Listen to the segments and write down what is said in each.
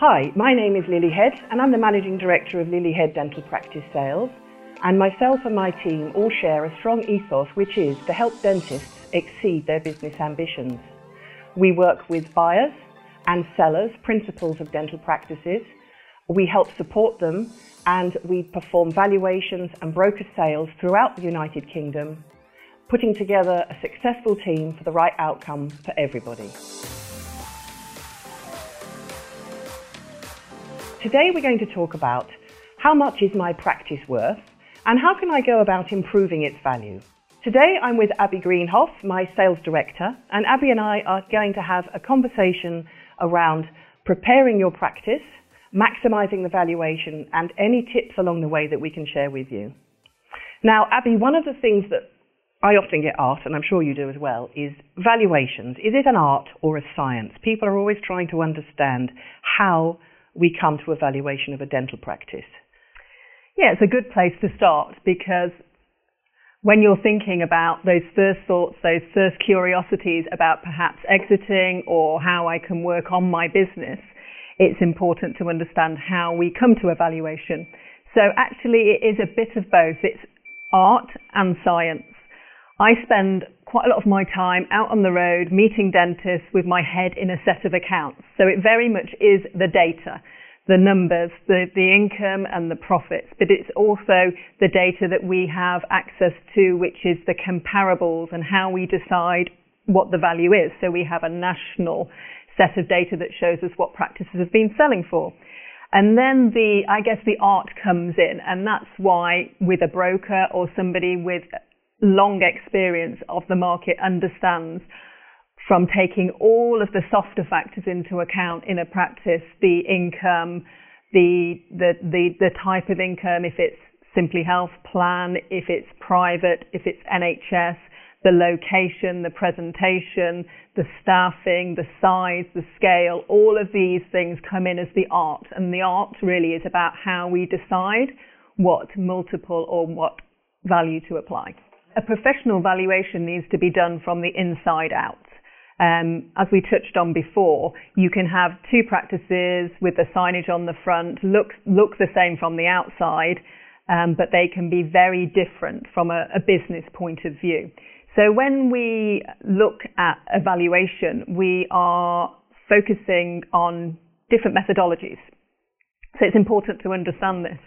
Hi, my name is Lily Head, and I'm the Managing Director of Lily Head Dental Practice Sales. And myself and my team all share a strong ethos, which is to help dentists exceed their business ambitions. We work with buyers and sellers, principals of dental practices. We help support them and we perform valuations and broker sales throughout the United Kingdom, putting together a successful team for the right outcome for everybody. Today we're going to talk about how much is my practice worth and how can I go about improving its value. Today I'm with Abi Greenhough, my sales director, and Abi and I are going to have a conversation around preparing your practice, maximizing the valuation, and any tips along the way that we can share with you. Now, Abi, one of the things that I often get asked, and I'm sure you do as well, is valuations. Is it an art or a science? People are always trying to understand how we come to evaluation of a dental practice? Yeah, it's a good place to start because when you're thinking about those first thoughts, those first curiosities about perhaps exiting or how I can work on my business, it's important to understand how we come to evaluation. So actually it is a bit of both. It's art and science. I spend quite a lot of my time out on the road meeting dentists with my head in a set of accounts. So it very much is the data, the numbers, the, the income and the profits, but it's also the data that we have access to, which is the comparables and how we decide what the value is. So we have a national set of data that shows us what practices have been selling for. And then the, I guess the art comes in, and that's why with a broker or somebody with long experience of the market understands from taking all of the softer factors into account in a practice, the income, the, the, the, the type of income, if it's Simplyhealth plan, if it's private, if it's NHS, the location, the presentation, the staffing, the size, the scale, all of these things come in as the art. And the art really is about how we decide what multiple or what value to apply a professional valuation needs to be done from the inside out. Um, as we touched on before, you can have two practices with the signage on the front, look, look the same from the outside, um, but they can be very different from a, a business point of view. So when we look at evaluation, we are focusing on different methodologies. So it's important to understand this.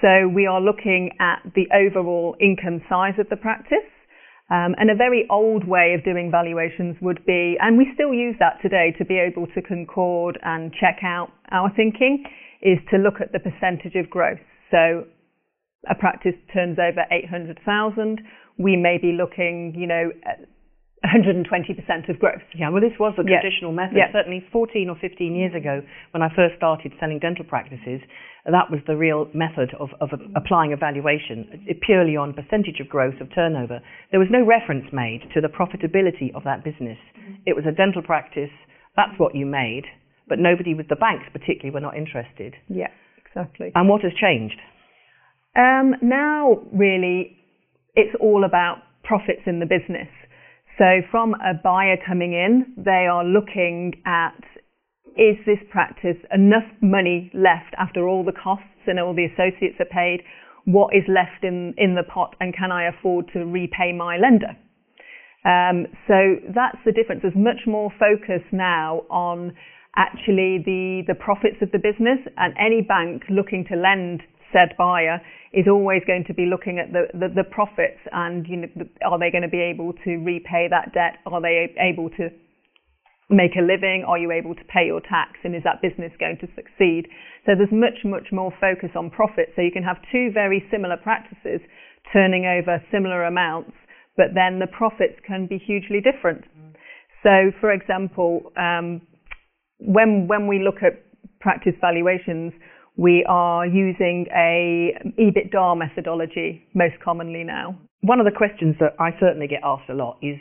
So we are looking at the overall income size of the practice. Um, and a very old way of doing valuations would be, and we still use that today to be able to concord and check out our thinking, is to look at the percentage of growth. So a practice turns over 800,000. We may be looking, you know, 120% of growth. Yeah, well, this was the traditional method. Yeah. Certainly 14 or 15 years ago, when I first started selling dental practices, that was the real method of, of applying a valuation, purely on percentage of growth of turnover. There was no reference made to the profitability of that business. Mm-hmm. It was a dental practice, that's what you made, but nobody with the banks particularly were not interested. Yeah, exactly. And what has changed? Um, now, really, it's all about profits in the business. So from a buyer coming in, they are looking at is this practice enough money left after all the costs and all the associates are paid? What is left in, in the pot and can I afford to repay my lender? Um, so that's the difference. There's much more focus now on actually the, the profits of the business and any bank looking to lend said buyer is always going to be looking at the, the, the profits and you know, are they going to be able to repay that debt? Are they able to make a living? Are you able to pay your tax? And is that business going to succeed? So there's much, much more focus on profit. So you can have two very similar practices turning over similar amounts, but then the profits can be hugely different. So for example, um, when, when we look at practice valuations, we are using a EBITDA methodology most commonly now. One of the questions that I certainly get asked a lot is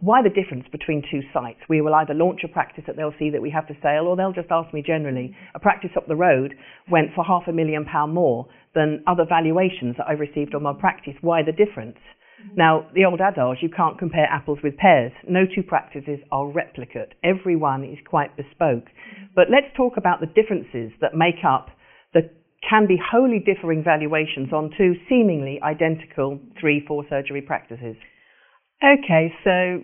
why the difference between two sites? We will either launch a practice that they'll see that we have for sale, or they'll just ask me generally. A practice up the road went for half a million pound more than other valuations that I've received on my practice. Why the difference? Mm-hmm. Now, the old adage, you can't compare apples with pears. No two practices are replicate. Every one is quite bespoke. Mm-hmm. But let's talk about the differences that make up the can be wholly differing valuations on two seemingly identical three, four surgery practices. Okay, so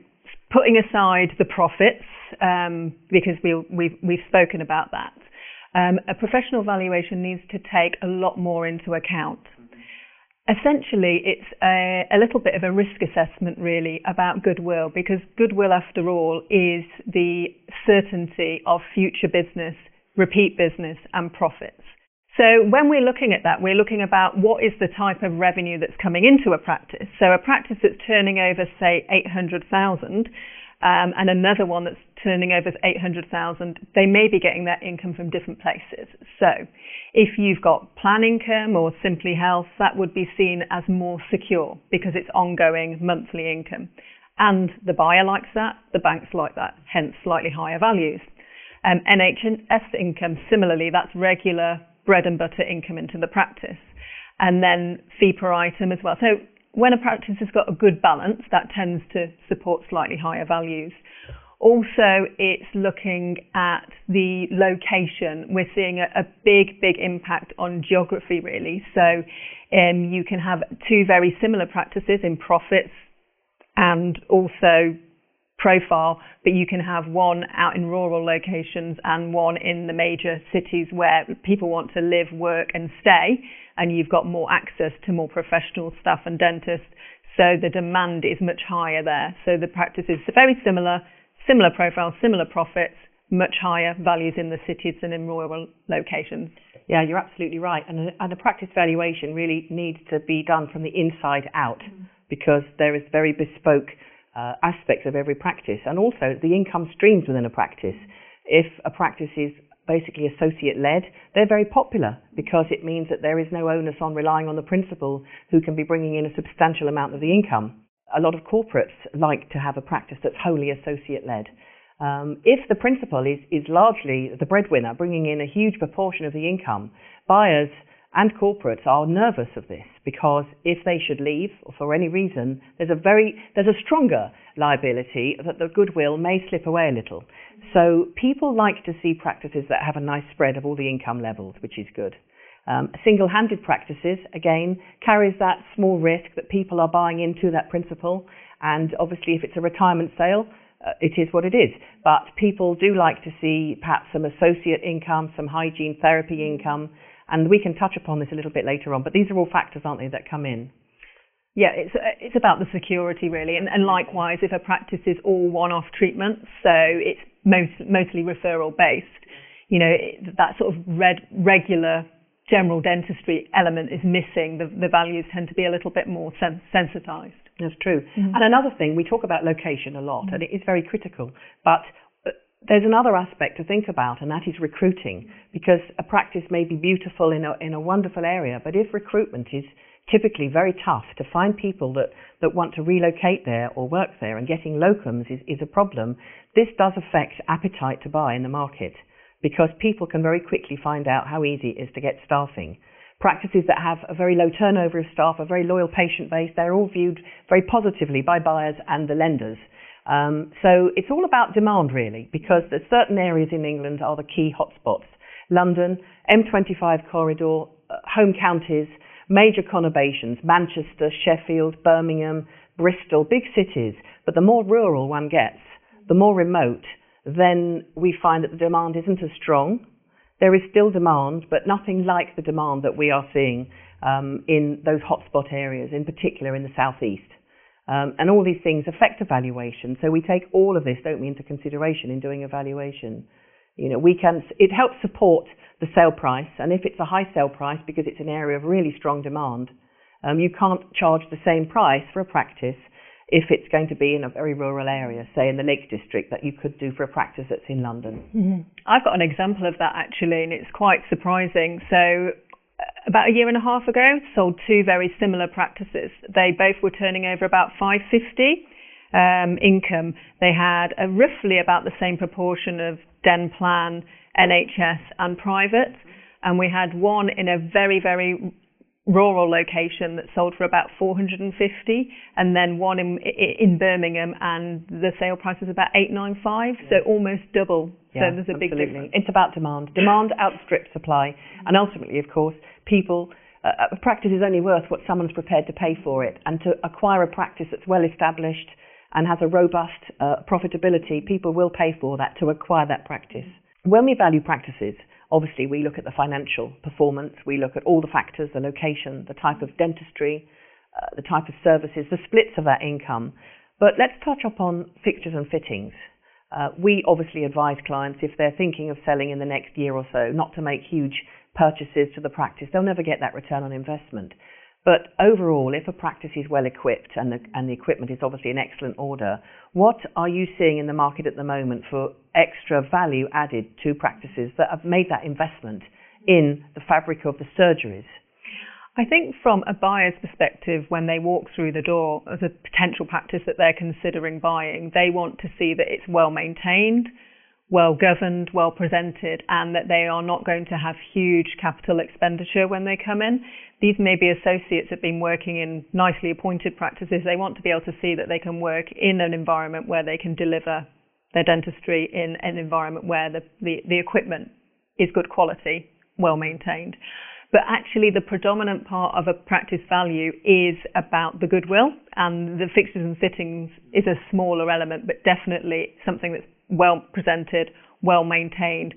putting aside the profits, um, because we, we've, we've spoken about that, um, a professional valuation needs to take a lot more into account. Essentially, it's a, a, little bit of a risk assessment, really, about goodwill, because goodwill, after all, is the certainty of future business, repeat business, and profits. So when we're looking at that, we're looking about what is the type of revenue that's coming into a practice. So a practice that's turning over, say, 800,000, um, and another one that's turning over 800,000, they may be getting that income from different places. So if you've got plan income or Simplyhealth, that would be seen as more secure because it's ongoing monthly income. And the buyer likes that, the banks like that, hence slightly higher values. Um, NHS income, similarly, that's regular bread and butter income into the practice. And then fee per item as well. So when a practice has got a good balance, that tends to support slightly higher values. Also, it's looking at the location. We're seeing a, a big, big impact on geography, really. So um, you can have two very similar practices in profits and also profile, but you can have one out in rural locations and one in the major cities where people want to live, work, and stay, and you've got more access to more professional staff and dentists. So the demand is much higher there. So the practice is very similar, similar profile, similar profits, much higher values in the cities than in rural locations. Yeah, you're absolutely right. And a, and a practice valuation really needs to be done from the inside out mm. because there is very bespoke uh, aspects of every practice and also the income streams within a practice. If a practice is basically associate led, they're very popular because it means that there is no onus on relying on the principal who can be bringing in a substantial amount of the income. A lot of corporates like to have a practice that's wholly associate led. Um, if the principal is, is largely the breadwinner, bringing in a huge proportion of the income, buyers and corporates are nervous of this because if they should leave or for any reason, there's a very there's a stronger liability that the goodwill may slip away a little. So people like to see practices that have a nice spread of all the income levels, which is good. Um, single-handed practices again carries that small risk that people are buying into that principle, and obviously if it's a retirement sale. Uh, it is what it is. But people do like to see perhaps some associate income, some hygiene therapy income, and we can touch upon this a little bit later on, but these are all factors, aren't they, that come in? Yeah, it's it's about the security really, and, and likewise, if a practice is all one-off treatments, so it's most, mostly referral based, you know, that sort of red, regular general dentistry element is missing. The, the values tend to be a little bit more sen- sensitized. That's true. Mm-hmm. And another thing, we talk about location a lot, mm-hmm. and it is very critical. But there's another aspect to think about, and that is recruiting, because a practice may be beautiful in a, in a wonderful area, but if recruitment is typically very tough to find people that, that want to relocate there or work there, and getting locums is, is a problem, this does affect appetite to buy in the market, because people can very quickly find out how easy it is to get staffing. Practices that have a very low turnover of staff, a very loyal patient base, they're all viewed very positively by buyers and the lenders. Um, so it's all about demand really, because there's certain areas in England are the key hotspots. London, M25 corridor, uh, home counties, major conurbations, Manchester, Sheffield, Birmingham, Bristol, big cities. But the more rural one gets, the more remote, then we find that the demand isn't as strong. There is still demand, but nothing like the demand that we are seeing um, in those hotspot areas, in particular in the southeast. Um, and all these things affect evaluation. So we take all of this, don't we, into consideration in doing evaluation. You know, we can, it helps support the sale price, and if it's a high sale price because it's an area of really strong demand, um, you can't charge the same price for a practice if it's going to be in a very rural area, say in the Lake District, that you could do for a practice that's in London. Mm-hmm. I've got an example of that actually, and it's quite surprising. So about a year and a half ago, sold two very similar practices. They both were turning over about 550 um, income. They had a roughly about the same proportion of Denplan, NHS, and private. And we had one in a very, very rural location that sold for about 450, and then one in in Birmingham, and the sale price was about 895, yeah. so almost double. Yeah, so there's a absolutely. big difference. It's about demand. Demand outstrips supply, and ultimately, of course, people. Uh, a practice is only worth what someone's prepared to pay for it, and to acquire a practice that's well established and has a robust uh, profitability, people will pay for that to acquire that practice. When we value practices, Obviously, we look at the financial performance, we look at all the factors, the location, the type of dentistry, uh, the type of services, the splits of that income. But let's touch upon fixtures and fittings. Uh, we obviously advise clients if they're thinking of selling in the next year or so not to make huge purchases to the practice. They'll never get that return on investment. But overall, if a practice is well equipped and the, and the equipment is obviously in excellent order, what are you seeing in the market at the moment for extra value added to practices that have made that investment in the fabric of the surgeries? I think from a buyer's perspective, when they walk through the door as a potential practice that they're considering buying, they want to see that it's well maintained, well governed, well presented, and that they are not going to have huge capital expenditure when they come in. These may be associates that have been working in nicely appointed practices. They want to be able to see that they can work in an environment where they can deliver their dentistry in an environment where the, the, the equipment is good quality, well maintained. But actually, the predominant part of a practice value is about the goodwill, and the fixtures and fittings is a smaller element, but definitely something that's well presented, well maintained,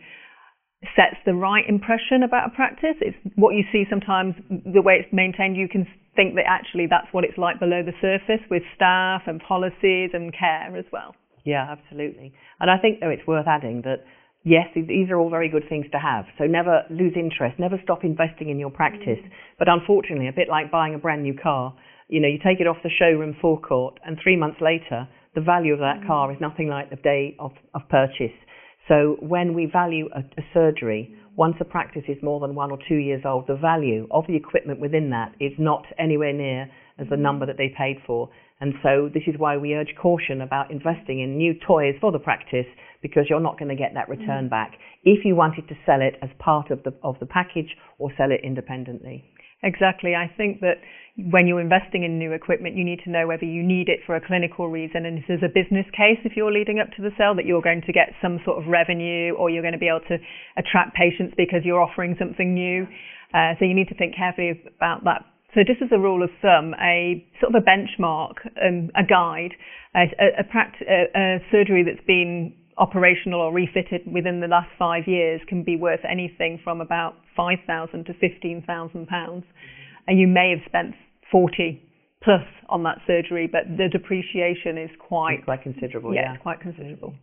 sets the right impression about a practice. It's what you see sometimes, the way it's maintained, you can think that actually that's what it's like below the surface with staff and policies and care as well. Yeah, absolutely. And I think, though, it's worth adding that yes, these are all very good things to have. So never lose interest, never stop investing in your practice. Mm. But unfortunately, a bit like buying a brand new car, you know, you take it off the showroom forecourt, and three months later, the value of that mm. car is nothing like the day of, of purchase. So when we value a, a, surgery, once a practice is more than one or two years old, the value of the equipment within that is not anywhere near as the number that they paid for. And so this is why we urge caution about investing in new toys for the practice because you're not going to get that return mm. back if you wanted to sell it as part of the of the package or sell it independently. Exactly. I think that when you're investing in new equipment, you need to know whether you need it for a clinical reason and if there's a business case if you're leading up to the sale that you're going to get some sort of revenue or you're going to be able to attract patients because you're offering something new. Uh, so you need to think carefully about that. So just as a rule of thumb, a sort of a benchmark, um, a guide, a, a, pract- a, a surgery that's been operational or refitted within the last five years can be worth anything from about five thousand to fifteen thousand pounds and you may have spent 40 plus on that surgery, but the depreciation is quite it's quite considerable. Yeah, yeah. quite considerable.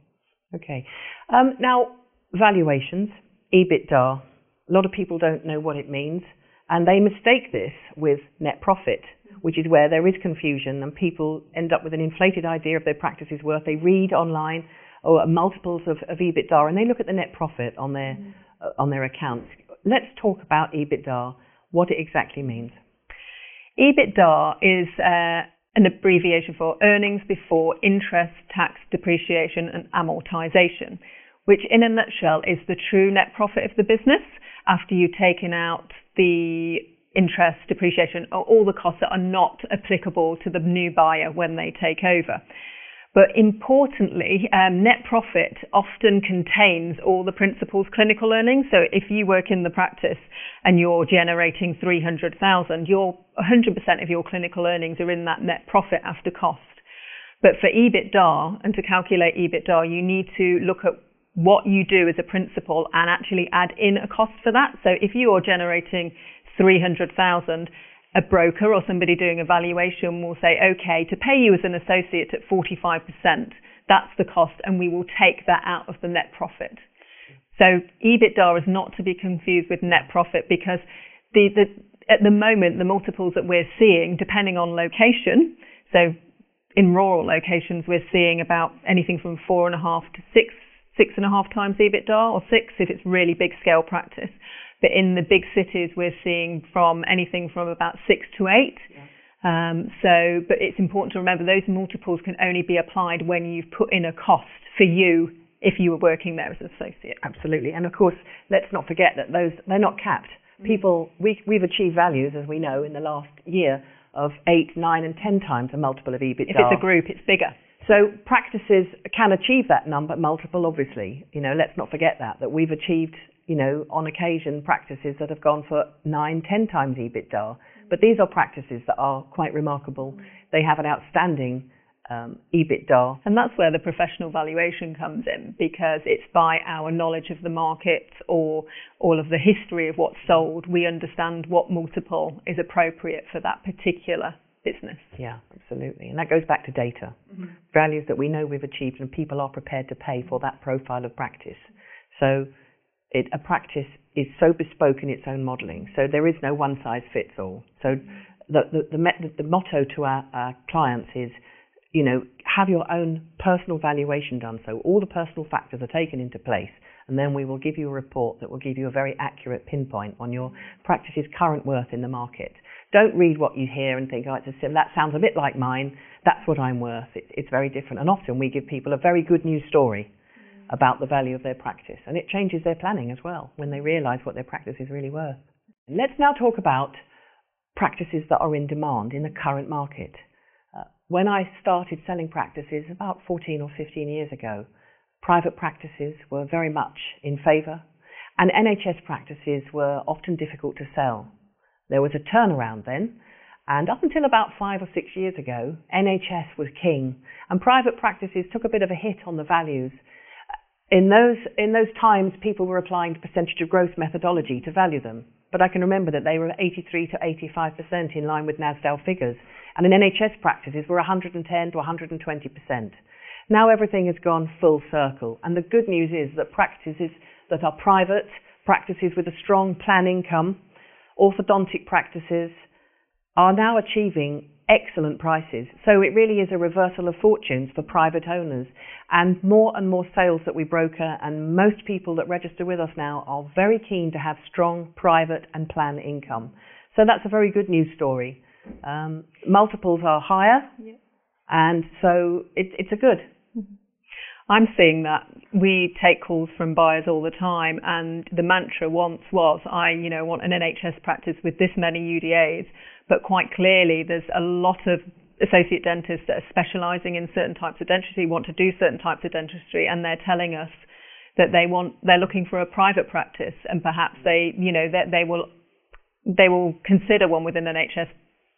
Okay. Um, now, valuations, EBITDA. A lot of people don't know what it means, and they mistake this with net profit, which is where there is confusion, and people end up with an inflated idea of their practice's worth. They read online or multiples of, of EBITDA, and they look at the net profit on their mm. uh, on their accounts. Let's talk about EBITDA what it exactly means. EBITDA is uh, an abbreviation for earnings before interest, tax, depreciation, and amortization, which in a nutshell is the true net profit of the business after you've taken out the interest, depreciation, or all the costs that are not applicable to the new buyer when they take over. But importantly, um, net profit often contains all the principal's clinical earnings. So if you work in the practice and you're generating 300,000, your 100% of your clinical earnings are in that net profit after cost. But for EBITDA and to calculate EBITDA, you need to look at what you do as a principal and actually add in a cost for that. So if you are generating 300,000, a broker or somebody doing a valuation will say, okay, to pay you as an associate at 45%, that's the cost, and we will take that out of the net profit. So EBITDA is not to be confused with net profit because the, the, at the moment, the multiples that we're seeing, depending on location, so in rural locations, we're seeing about anything from four and a half to six, six and a half times EBITDA, or six if it's really big scale practice. But in the big cities, we're seeing from anything from about six to eight. Yeah. Um, so, but it's important to remember those multiples can only be applied when you've put in a cost for you if you were working there as an associate. Absolutely. And of course, let's not forget that those, they're not capped. People, we, we've achieved values, as we know, in the last year of eight, nine, and ten times a multiple of EBITDA. If it's a group, it's bigger. So practices can achieve that number multiple, obviously. You know, let's not forget that, that we've achieved, you know, on occasion practices that have gone for nine, ten times EBITDA. But these are practices that are quite remarkable. They have an outstanding um, EBITDA. And that's where the professional valuation comes in because it's by our knowledge of the market or all of the history of what's sold, we understand what multiple is appropriate for that particular business. Yeah, absolutely. And that goes back to data. Mm-hmm. Values that we know we've achieved and people are prepared to pay for that profile of practice. So it, a practice is so bespoke in its own modelling. So there is no one size fits all. So mm-hmm. the, the, the, the motto to our, our clients is you know, have your own personal valuation done. So all the personal factors are taken into place, and then we will give you a report that will give you a very accurate pinpoint on your practice's current worth in the market. Don't read what you hear and think, oh, it's a sim- that sounds a bit like mine. That's what I'm worth. It, it's very different. And often we give people a very good news story about the value of their practice, and it changes their planning as well when they realise what their practice is really worth. Let's now talk about practices that are in demand in the current market. Uh, when I started selling practices about 14 or 15 years ago, private practices were very much in favour, and NHS practices were often difficult to sell. There was a turnaround then, and up until about five or six years ago, NHS was king, and private practices took a bit of a hit on the values. In those, in those times, people were applying the percentage of growth methodology to value them, but I can remember that they were 83 to 85% in line with NASDAL figures. And in NHS practices we're 110 to 120%. Now everything has gone full circle, and the good news is that practices that are private, practices with a strong plan income, orthodontic practices are now achieving excellent prices. So it really is a reversal of fortunes for private owners. And more and more sales that we broker and most people that register with us now are very keen to have strong private and plan income. So that's a very good news story. Um, multiples are higher, yeah. and so it, it's a good. Mm-hmm. I'm seeing that we take calls from buyers all the time, and the mantra once was, I, you know, want an NHS practice with this many UDAs, but quite clearly there's a lot of associate dentists that are specialising in certain types of dentistry, want to do certain types of dentistry, and they're telling us that they want, they're looking for a private practice, and perhaps they, you know, that they will, they will consider one within an NHS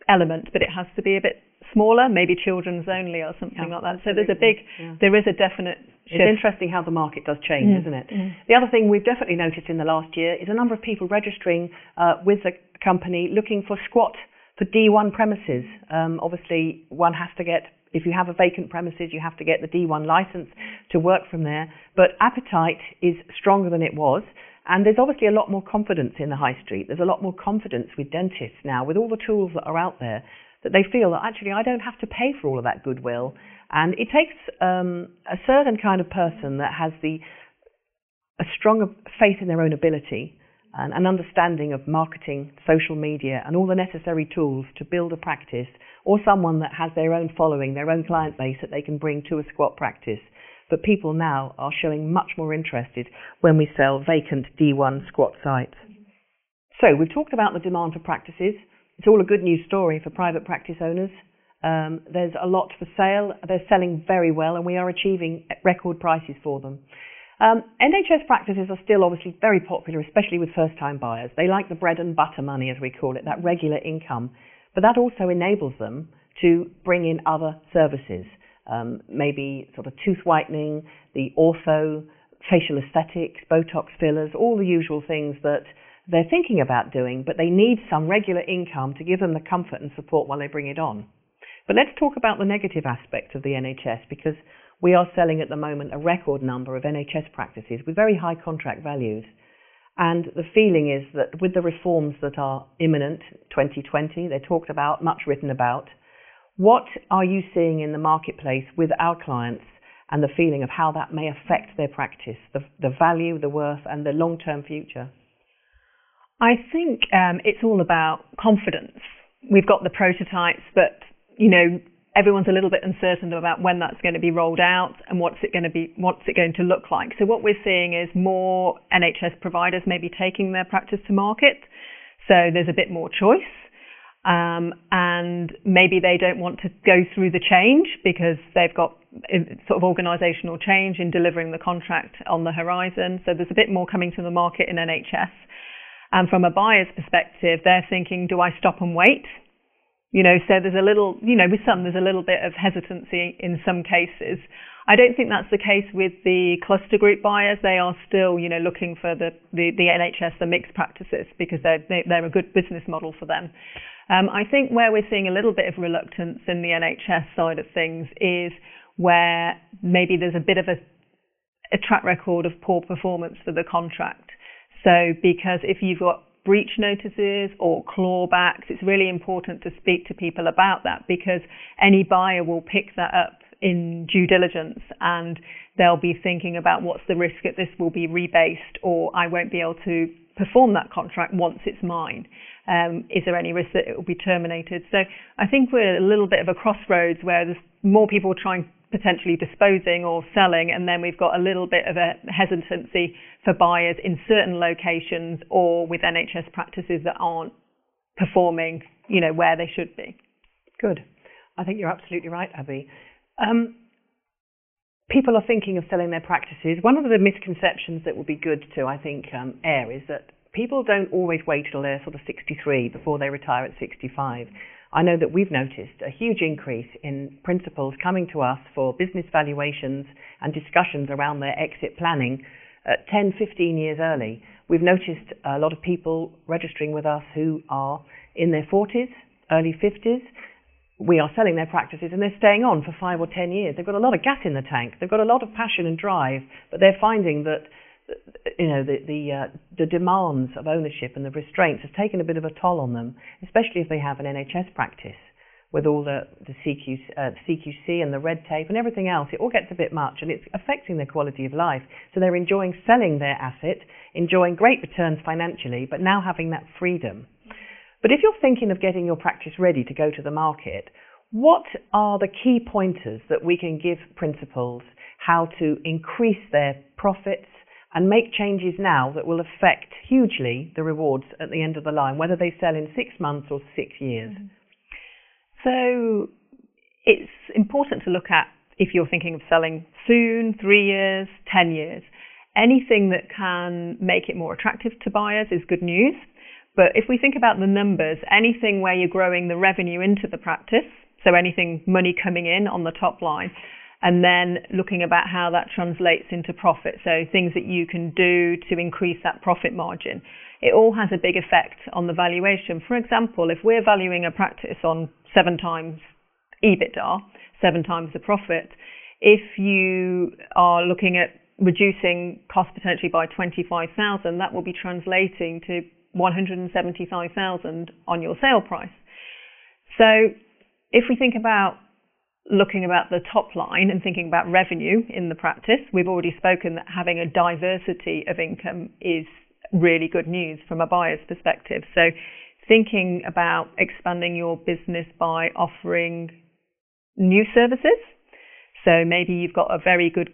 element, but it has to be a bit smaller, maybe children's only or something yeah, like that. So there's a big, yeah. there is a definite shift. It's interesting how the market does change, mm. isn't it? Mm. The other thing we've definitely noticed in the last year is a number of people registering uh, with the company looking for squat for D1 premises. Um, obviously, one has to get if you have a vacant premises, you have to get the D1 license to work from there. But appetite is stronger than it was. And there's obviously a lot more confidence in the high street. There's a lot more confidence with dentists now, with all the tools that are out there, that they feel that actually I don't have to pay for all of that goodwill. And it takes um, a certain kind of person that has the a strong faith in their own ability and an understanding of marketing, social media, and all the necessary tools to build a practice, or someone that has their own following, their own client base that they can bring to a squat practice but people now are showing much more interested when we sell vacant D1 squat sites. So we've talked about the demand for practices. It's all a good news story for private practice owners. Um, there's a lot for sale. They're selling very well, and we are achieving record prices for them. Um, NHS practices are still obviously very popular, especially with first-time buyers. They like the bread and butter money, as we call it, that regular income, but that also enables them to bring in other services um, maybe sort of tooth whitening, the ortho, facial aesthetics, Botox fillers, all the usual things that they're thinking about doing, but they need some regular income to give them the comfort and support while they bring it on. But let's talk about the negative aspect of the NHS because we are selling at the moment a record number of NHS practices with very high contract values. And the feeling is that with the reforms that are imminent, 2020, they're talked about, much written about, what are you seeing in the marketplace with our clients and the feeling of how that may affect their practice, the, the value, the worth, and the long term future? I think um, it's all about confidence. We've got the prototypes, but you know everyone's a little bit uncertain about when that's going to be rolled out and what's it going to be, what's it going to look like. So what we're seeing is more NHS providers maybe taking their practice to market So there's a bit more choice. Um, and maybe they don't want to go through the change because they've got uh, sort of organisational change in delivering the contract on the horizon. So there's a bit more coming to the market in NHS. And from a buyer's perspective, they're thinking, do I stop and wait? You know, so there's a little, you know, with some, there's a little bit of hesitancy in some cases. I don't think that's the case with the cluster group buyers. They are still, you know, looking for the, the, the NHS, the mixed practices, because they're, they, are they are a good business model for them. Um, I think where we're seeing a little bit of reluctance in the NHS side of things is where maybe there's a bit of a, a track record of poor performance for the contract. So because if you've got breach notices or clawbacks, it's really important to speak to people about that because any buyer will pick that up in due diligence and they'll be thinking about what's the risk that this will be rebased or I won't be able to perform that contract once it's mine. Um, is there any risk that it will be terminated? So I think we're a little bit of a crossroads where there's more people trying potentially disposing or selling, and then we've got a little bit of a hesitancy for buyers in certain locations or with NHS practices that aren't performing, you know, where they should be. Good. I think you're absolutely right, Abi. Um, people are thinking of selling their practices. One of the misconceptions that would be good to, I think, um, air is that people don't always wait till they're sort of 63 before they retire at 65. I know that we've noticed a huge increase in principals coming to us for business valuations and discussions around their exit planning at 10, 15 years early. We've noticed a lot of people registering with us who are in their 40s, early 50s. We are selling their practices and they're staying on for five or 10 years. They've got a lot of gas in the tank. They've got a lot of passion and drive, but they're finding that you know, the the, uh, the demands of ownership and the restraints has taken a bit of a toll on them, especially if they have an NHS practice with all the the CQ, uh, CQC and the red tape and everything else. It all gets a bit much, and it's affecting their quality of life. So they're enjoying selling their asset, enjoying great returns financially, but now having that freedom. But if you're thinking of getting your practice ready to go to the market, what are the key pointers that we can give principals how to increase their profits and make changes now that will affect hugely the rewards at the end of the line, whether they sell in six months or six years. Mm-hmm. So it's important to look at if you're thinking of selling soon, three years, 10 years. Anything that can make it more attractive to buyers is good news. But if we think about the numbers, anything where you're growing the revenue into the practice, so anything money coming in on the top line, and then looking about how that translates into profit. So things that you can do to increase that profit margin. It all has a big effect on the valuation. For example, if we're valuing a practice on seven times EBITDA, seven times the profit, if you are looking at reducing cost potentially by 25,000, that will be translating to 175,000 on your sale price. So if we think about looking about the top line and thinking about revenue in the practice, we've already spoken that having a diversity of income is really good news from a buyer's perspective. So thinking about expanding your business by offering new services. So maybe you've got a very good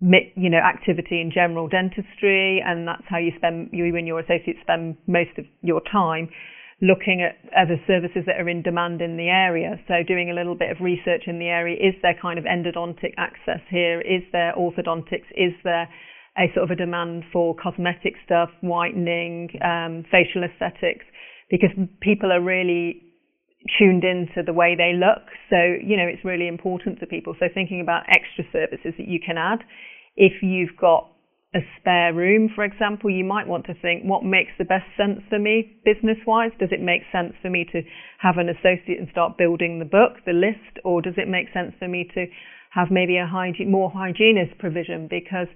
you know activity in general dentistry and that's how you spend you and your associates spend most of your time looking at other services that are in demand in the area. So doing a little bit of research in the area. Is there kind of endodontic access here? Is there orthodontics? Is there a sort of a demand for cosmetic stuff, whitening, um, facial aesthetics? Because people are really tuned into the way they look. So, you know, it's really important to people. So thinking about extra services that you can add. If you've got a spare room, for example, you might want to think what makes the best sense for me business wise? Does it make sense for me to have an associate and start building the book, the list, or does it make sense for me to have maybe a hygiene, more hygienist provision because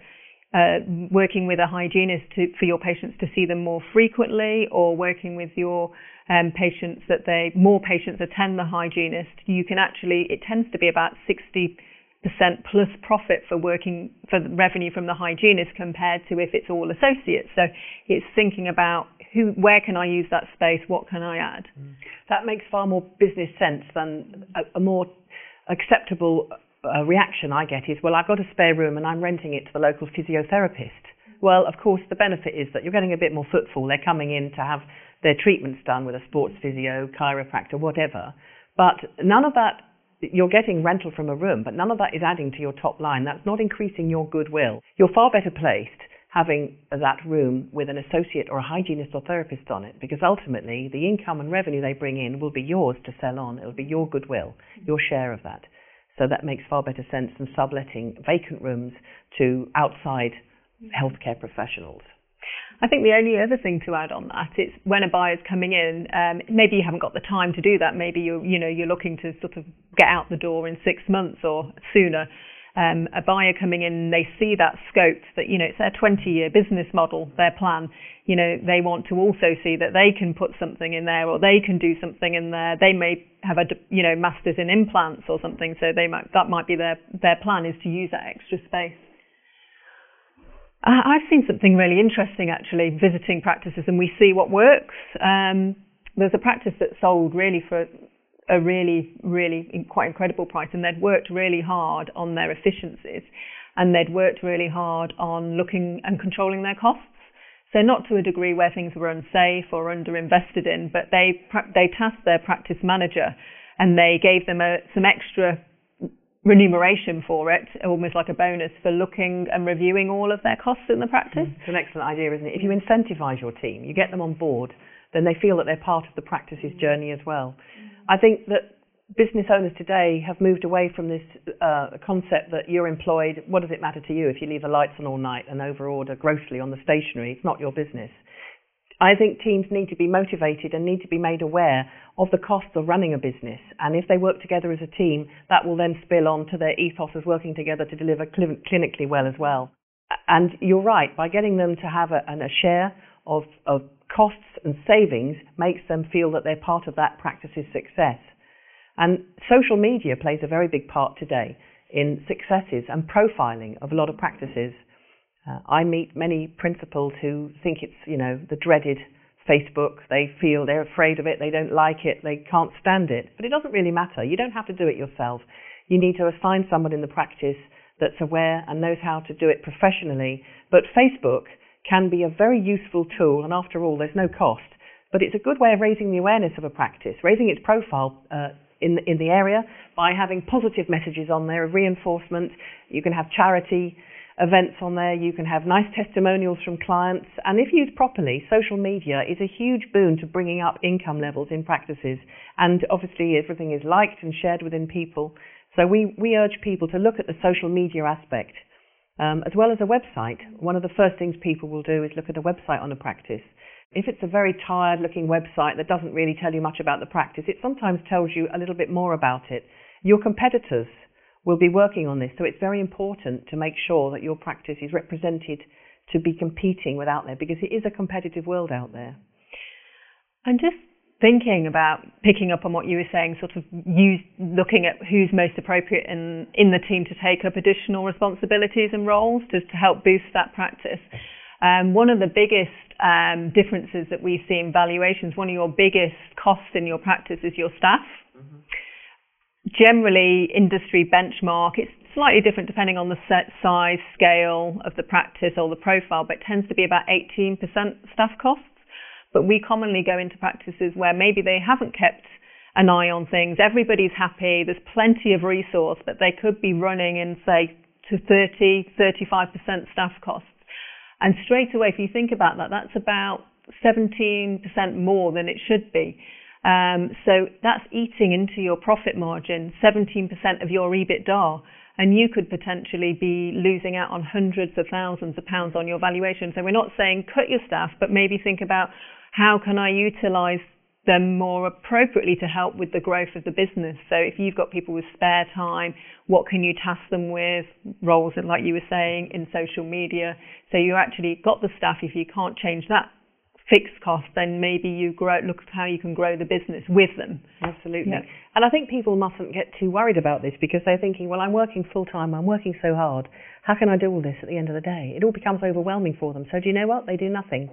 uh, working with a hygienist to, for your patients to see them more frequently or working with your um, patients that they more patients attend the hygienist, you can actually it tends to be about 60 plus profit for working for the revenue from the hygienist compared to if it's all associates. So it's thinking about who, where can I use that space? What can I add? Mm. That makes far more business sense than a, a more acceptable uh, reaction I get is, well, I've got a spare room and I'm renting it to the local physiotherapist. Well, of course, the benefit is that you're getting a bit more footfall. They're coming in to have their treatments done with a sports physio, chiropractor, whatever. But none of that, you're getting rental from a room, but none of that is adding to your top line. That's not increasing your goodwill. You're far better placed having that room with an associate or a hygienist or therapist on it because ultimately the income and revenue they bring in will be yours to sell on. It'll be your goodwill, your share of that. So that makes far better sense than subletting vacant rooms to outside healthcare professionals. I think the only other thing to add on that is when a buyer's coming in, um, maybe you haven't got the time to do that. Maybe you you know you're looking to sort of get out the door in six months or sooner. Um, a buyer coming in, they see that scope that you know it's their 20-year business model, their plan. You know they want to also see that they can put something in there or they can do something in there. They may have a you know masters in implants or something, so they might that might be their their plan is to use that extra space. I've seen something really interesting actually visiting practices, and we see what works. Um, there's a practice that sold really for a really, really quite incredible price, and they'd worked really hard on their efficiencies, and they'd worked really hard on looking and controlling their costs. So not to a degree where things were unsafe or underinvested in, but they they tasked their practice manager, and they gave them a, some extra remuneration for it, almost like a bonus for looking and reviewing all of their costs in the practice. It's an excellent idea, isn't it? If you incentivize your team, you get them on board, then they feel that they're part of the practice's journey as well. I think that business owners today have moved away from this uh, concept that you're employed. What does it matter to you if you leave the lights on all night and overorder grossly on the stationery? It's not your business. I think teams need to be motivated and need to be made aware of the costs of running a business. And if they work together as a team, that will then spill on to their ethos of working together to deliver cl- clinically well as well. And you're right, by getting them to have a, a share of, of costs and savings makes them feel that they're part of that practice's success. And social media plays a very big part today in successes and profiling of a lot of practices. Uh, I meet many principals who think it's, you know, the dreaded Facebook. They feel they're afraid of it, they don't like it, they can't stand it. But it doesn't really matter. You don't have to do it yourself. You need to assign someone in the practice that's aware and knows how to do it professionally. But Facebook can be a very useful tool, and after all, there's no cost. But it's a good way of raising the awareness of a practice, raising its profile uh, in, in the area by having positive messages on there reinforcement. You can have charity events on there. You can have nice testimonials from clients. And if used properly, social media is a huge boon to bringing up income levels in practices. And obviously, everything is liked and shared within people. So we, we urge people to look at the social media aspect. Um, as well as a website, one of the first things people will do is look at a website on a practice. If it's a very tired looking website that doesn't really tell you much about the practice, it sometimes tells you a little bit more about it. Your competitors will be working on this. So it's very important to make sure that your practice is represented to be competing with out there because it is a competitive world out there. And just thinking about picking up on what you were saying, sort of use, looking at who's most appropriate in, in the team to take up additional responsibilities and roles to, to help boost that practice. Um, one of the biggest um, differences that we see in valuations, one of your biggest costs in your practice is your staff. Mm-hmm generally industry benchmark. It's slightly different depending on the set size, scale of the practice or the profile, but it tends to be about 18% staff costs. But we commonly go into practices where maybe they haven't kept an eye on things. Everybody's happy. There's plenty of resource, but they could be running in, say, to 30, 35% staff costs. And straight away, if you think about that, that's about 17% more than it should be. Um, so that's eating into your profit margin, 17% of your EBITDA, and you could potentially be losing out on hundreds of thousands of pounds on your valuation. So we're not saying cut your staff, but maybe think about how can I utilize them more appropriately to help with the growth of the business. So if you've got people with spare time, what can you task them with? Roles, like you were saying, in social media. So you actually got the staff. If you can't change that fixed cost, then maybe you grow, look at how you can grow the business with them. Absolutely. Yeah. And I think people mustn't get too worried about this because they're thinking, well, I'm working full time, I'm working so hard. How can I do all this at the end of the day? It all becomes overwhelming for them. So do you know what? They do nothing.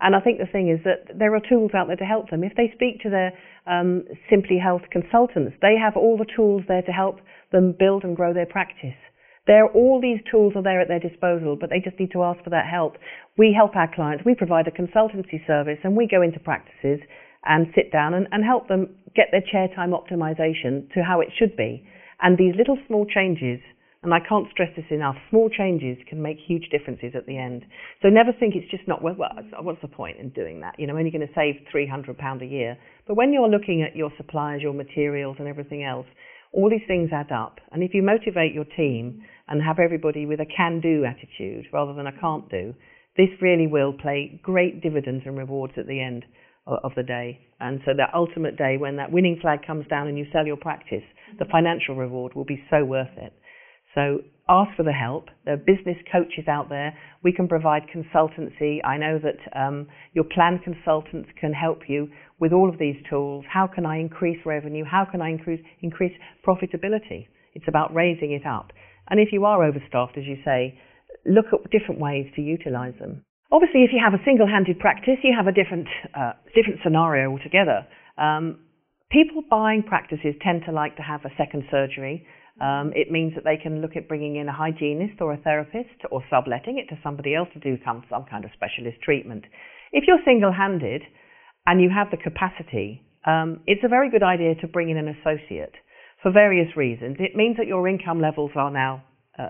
And I think the thing is that there are tools out there to help them. If they speak to their um, Simplyhealth consultants, they have all the tools there to help them build and grow their practice. There, all these tools are there at their disposal, but they just need to ask for that help. We help our clients. We provide a consultancy service, and we go into practices and sit down and, and help them get their chair time optimization to how it should be. And these little small changes, and I can't stress this enough, small changes can make huge differences at the end. So never think it's just not, well, what's the point in doing that? You know, I'm only going to save £300 a year. But when you're looking at your suppliers, your materials, and everything else, all these things add up. And if you motivate your team and have everybody with a can do attitude rather than a can't do, this really will play great dividends and rewards at the end of the day. And so that ultimate day when that winning flag comes down and you sell your practice, the financial reward will be so worth it. So ask for the help. There are business coaches out there. We can provide consultancy. I know that um, Denplan consultants can help you with all of these tools. How can I increase revenue? How can I increase, increase profitability? It's about raising it up. And if you are overstaffed, as you say, look at different ways to utilize them. Obviously, if you have a single-handed practice, you have a different, uh, different scenario altogether. Um, people buying practices tend to like to have a second surgery. Um, it means that they can look at bringing in a hygienist or a therapist or subletting it to somebody else to do some, some kind of specialist treatment. If you're single-handed and you have the capacity, um, it's a very good idea to bring in an associate for various reasons. It means that your income levels are now uh,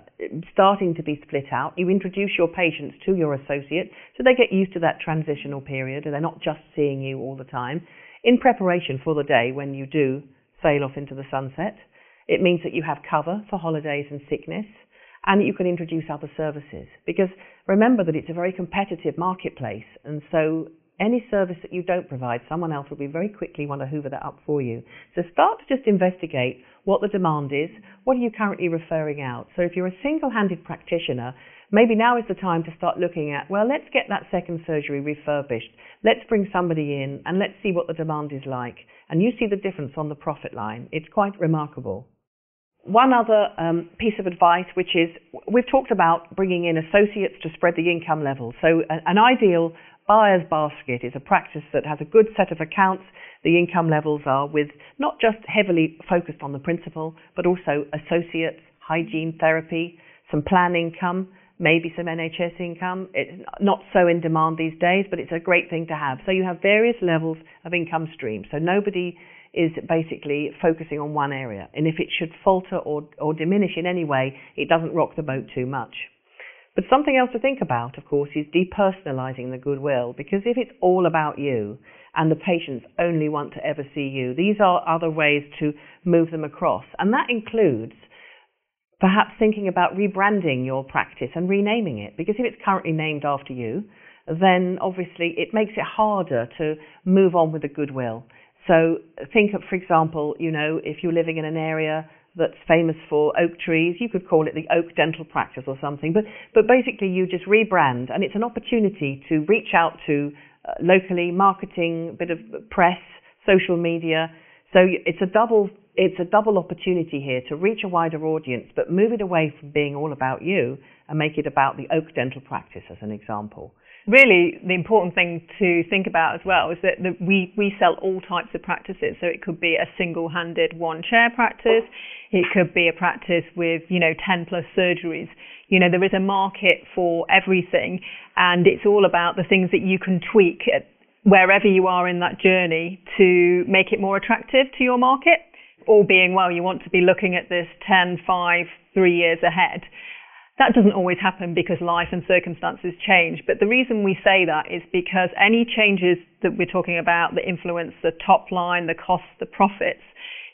starting to be split out. You introduce your patients to your associate so they get used to that transitional period and they're not just seeing you all the time in preparation for the day when you do sail off into the sunset. It means that you have cover for holidays and sickness and that you can introduce other services because remember that it's a very competitive marketplace and so any service that you don't provide, someone else will be very quickly want to hoover that up for you. So start to just investigate what the demand is, what are you currently referring out. So if you're a single-handed practitioner, maybe now is the time to start looking at, well, let's get that second surgery refurbished. Let's bring somebody in and let's see what the demand is like. And you see the difference on the profit line. It's quite remarkable. One other um, piece of advice, which is we've talked about bringing in associates to spread the income level. So an ideal buyer's basket is a practice that has a good set of accounts. The income levels are with not just heavily focused on the principal, but also associates, hygiene therapy, some plan income, maybe some NHS income. It's not so in demand these days, but it's a great thing to have. So you have various levels of income streams. So nobody is basically focusing on one area. And if it should falter or, or diminish in any way, it doesn't rock the boat too much. But something else to think about, of course, is depersonalizing the goodwill, because if it's all about you and the patients only want to ever see you, these are other ways to move them across. And that includes perhaps thinking about rebranding your practice and renaming it, because if it's currently named after you, then obviously it makes it harder to move on with the goodwill. So think of, for example, you know, if you're living in an area that's famous for oak trees. You could call it the Oak Dental Practice or something. But, but basically, you just rebrand, and it's an opportunity to reach out to uh, locally, marketing, bit of press, social media. So it's a double it's a double opportunity here to reach a wider audience, but move it away from being all about you and make it about the Oak Dental Practice as an example really the important thing to think about as well is that the, we, we sell all types of practices. So it could be a single-handed one chair practice. It could be a practice with, you know, 10 plus surgeries. You know, there is a market for everything and it's all about the things that you can tweak wherever you are in that journey to make it more attractive to your market. All being well, you want to be looking at this 10, 5, 3 years ahead. That doesn't always happen because life and circumstances change. But the reason we say that is because any changes that we're talking about that influence the top line, the costs, the profits,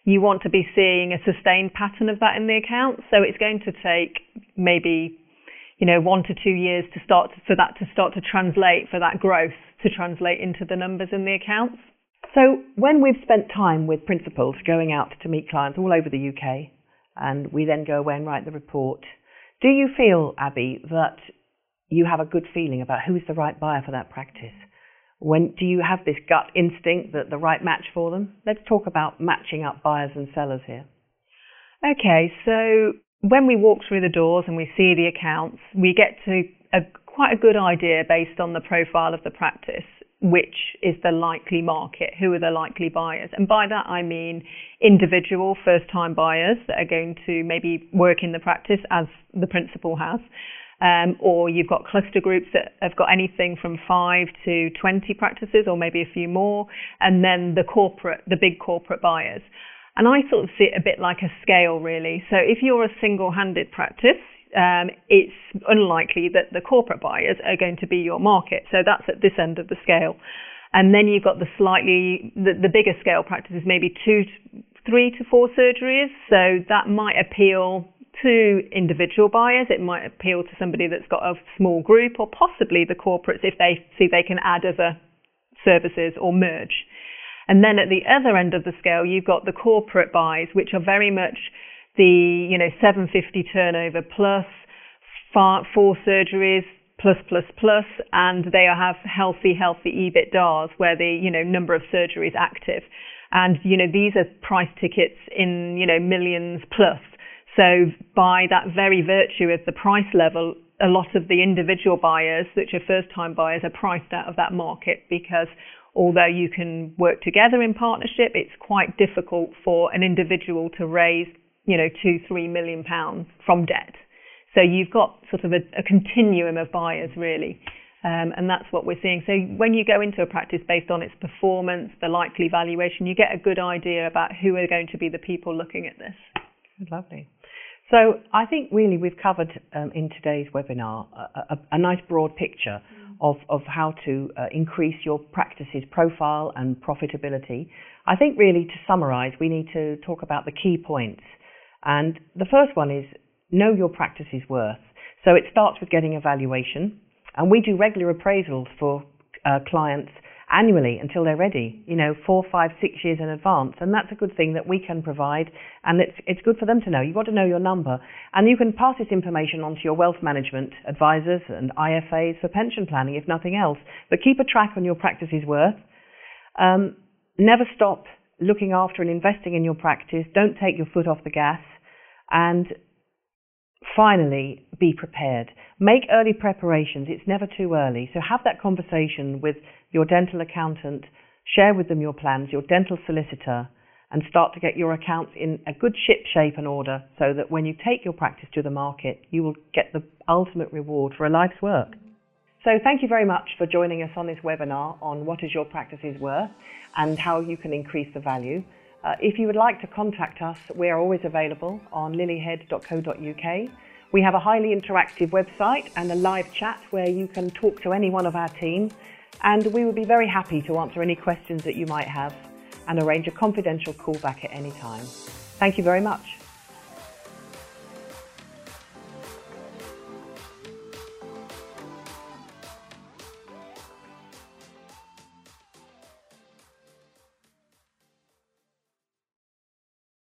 you want to be seeing a sustained pattern of that in the account. So it's going to take maybe, you know, one to two years to start to, for that to start to translate, for that growth to translate into the numbers in the accounts. So when we've spent time with principals going out to meet clients all over the UK, and we then go away and write the report, do you feel, Abi, that you have a good feeling about who's the right buyer for that practice? When do you have this gut instinct that the right match for them? Let's talk about matching up buyers and sellers here. Okay, so when we walk through the doors and we see the accounts, we get to a, quite a good idea based on the profile of the practice. Which is the likely market, who are the likely buyers. And by that I mean individual first time buyers that are going to maybe work in the practice as the principal has. Um, or you've got cluster groups that have got anything from five to 20 practices or maybe a few more, and then the corporate, the big corporate buyers. And I sort of see it a bit like a scale, really. So if you're a single handed practice, um, it's unlikely that the corporate buyers are going to be your market. So that's at this end of the scale. And then you've got the slightly, the, the bigger scale practices, maybe two, three to four surgeries. So that might appeal to individual buyers. It might appeal to somebody that's got a small group or possibly the corporates if they see they can add other services or merge. And then at the other end of the scale, you've got the corporate buys, which are very much the, you know, 750 turnover plus four surgeries plus plus plus, and they have healthy, healthy EBITDAs where the, you know, number of surgeries active. And, you know, these are price tickets in, you know, millions plus. So by that very virtue of the price level, a lot of the individual buyers, which are first time buyers, are priced out of that market because although you can work together in partnership, it's quite difficult for an individual to raise, you know, two, three million pounds from debt. So you've got sort of a, a continuum of buyers really. Um, and that's what we're seeing. So when you go into a practice based on its performance, the likely valuation, you get a good idea about who are going to be the people looking at this. Lovely. So I think really we've covered um, in today's webinar a, a, a nice broad picture of, of how to uh, increase your practice's profile and profitability. I think really to summarize, we need to talk about the key points. And the first one is know your practice's worth. So it starts with getting evaluation. And we do regular appraisals for uh, clients annually until they're ready, you know, four, five, six years in advance. And that's a good thing that we can provide. And it's, it's good for them to know. You've got to know your number. And you can pass this information on to your wealth management advisors and IFAs for pension planning, if nothing else. But keep a track on your practice's worth. Um, never stop looking after and investing in your practice. Don't take your foot off the gas. And finally, be prepared. Make early preparations. It's never too early. So have that conversation with your dental accountant, share with them your plans, your dental solicitor, and start to get your accounts in a good ship shape and order so that when you take your practice to the market, you will get the ultimate reward for a life's work. So thank you very much for joining us on this webinar on what is your practice's worth and how you can increase the value. Uh, if you would like to contact us, we are always available on lilyhead.co.uk. We have a highly interactive website and a live chat where you can talk to any one of our team and we would be very happy to answer any questions that you might have and arrange a confidential call back at any time. Thank you very much.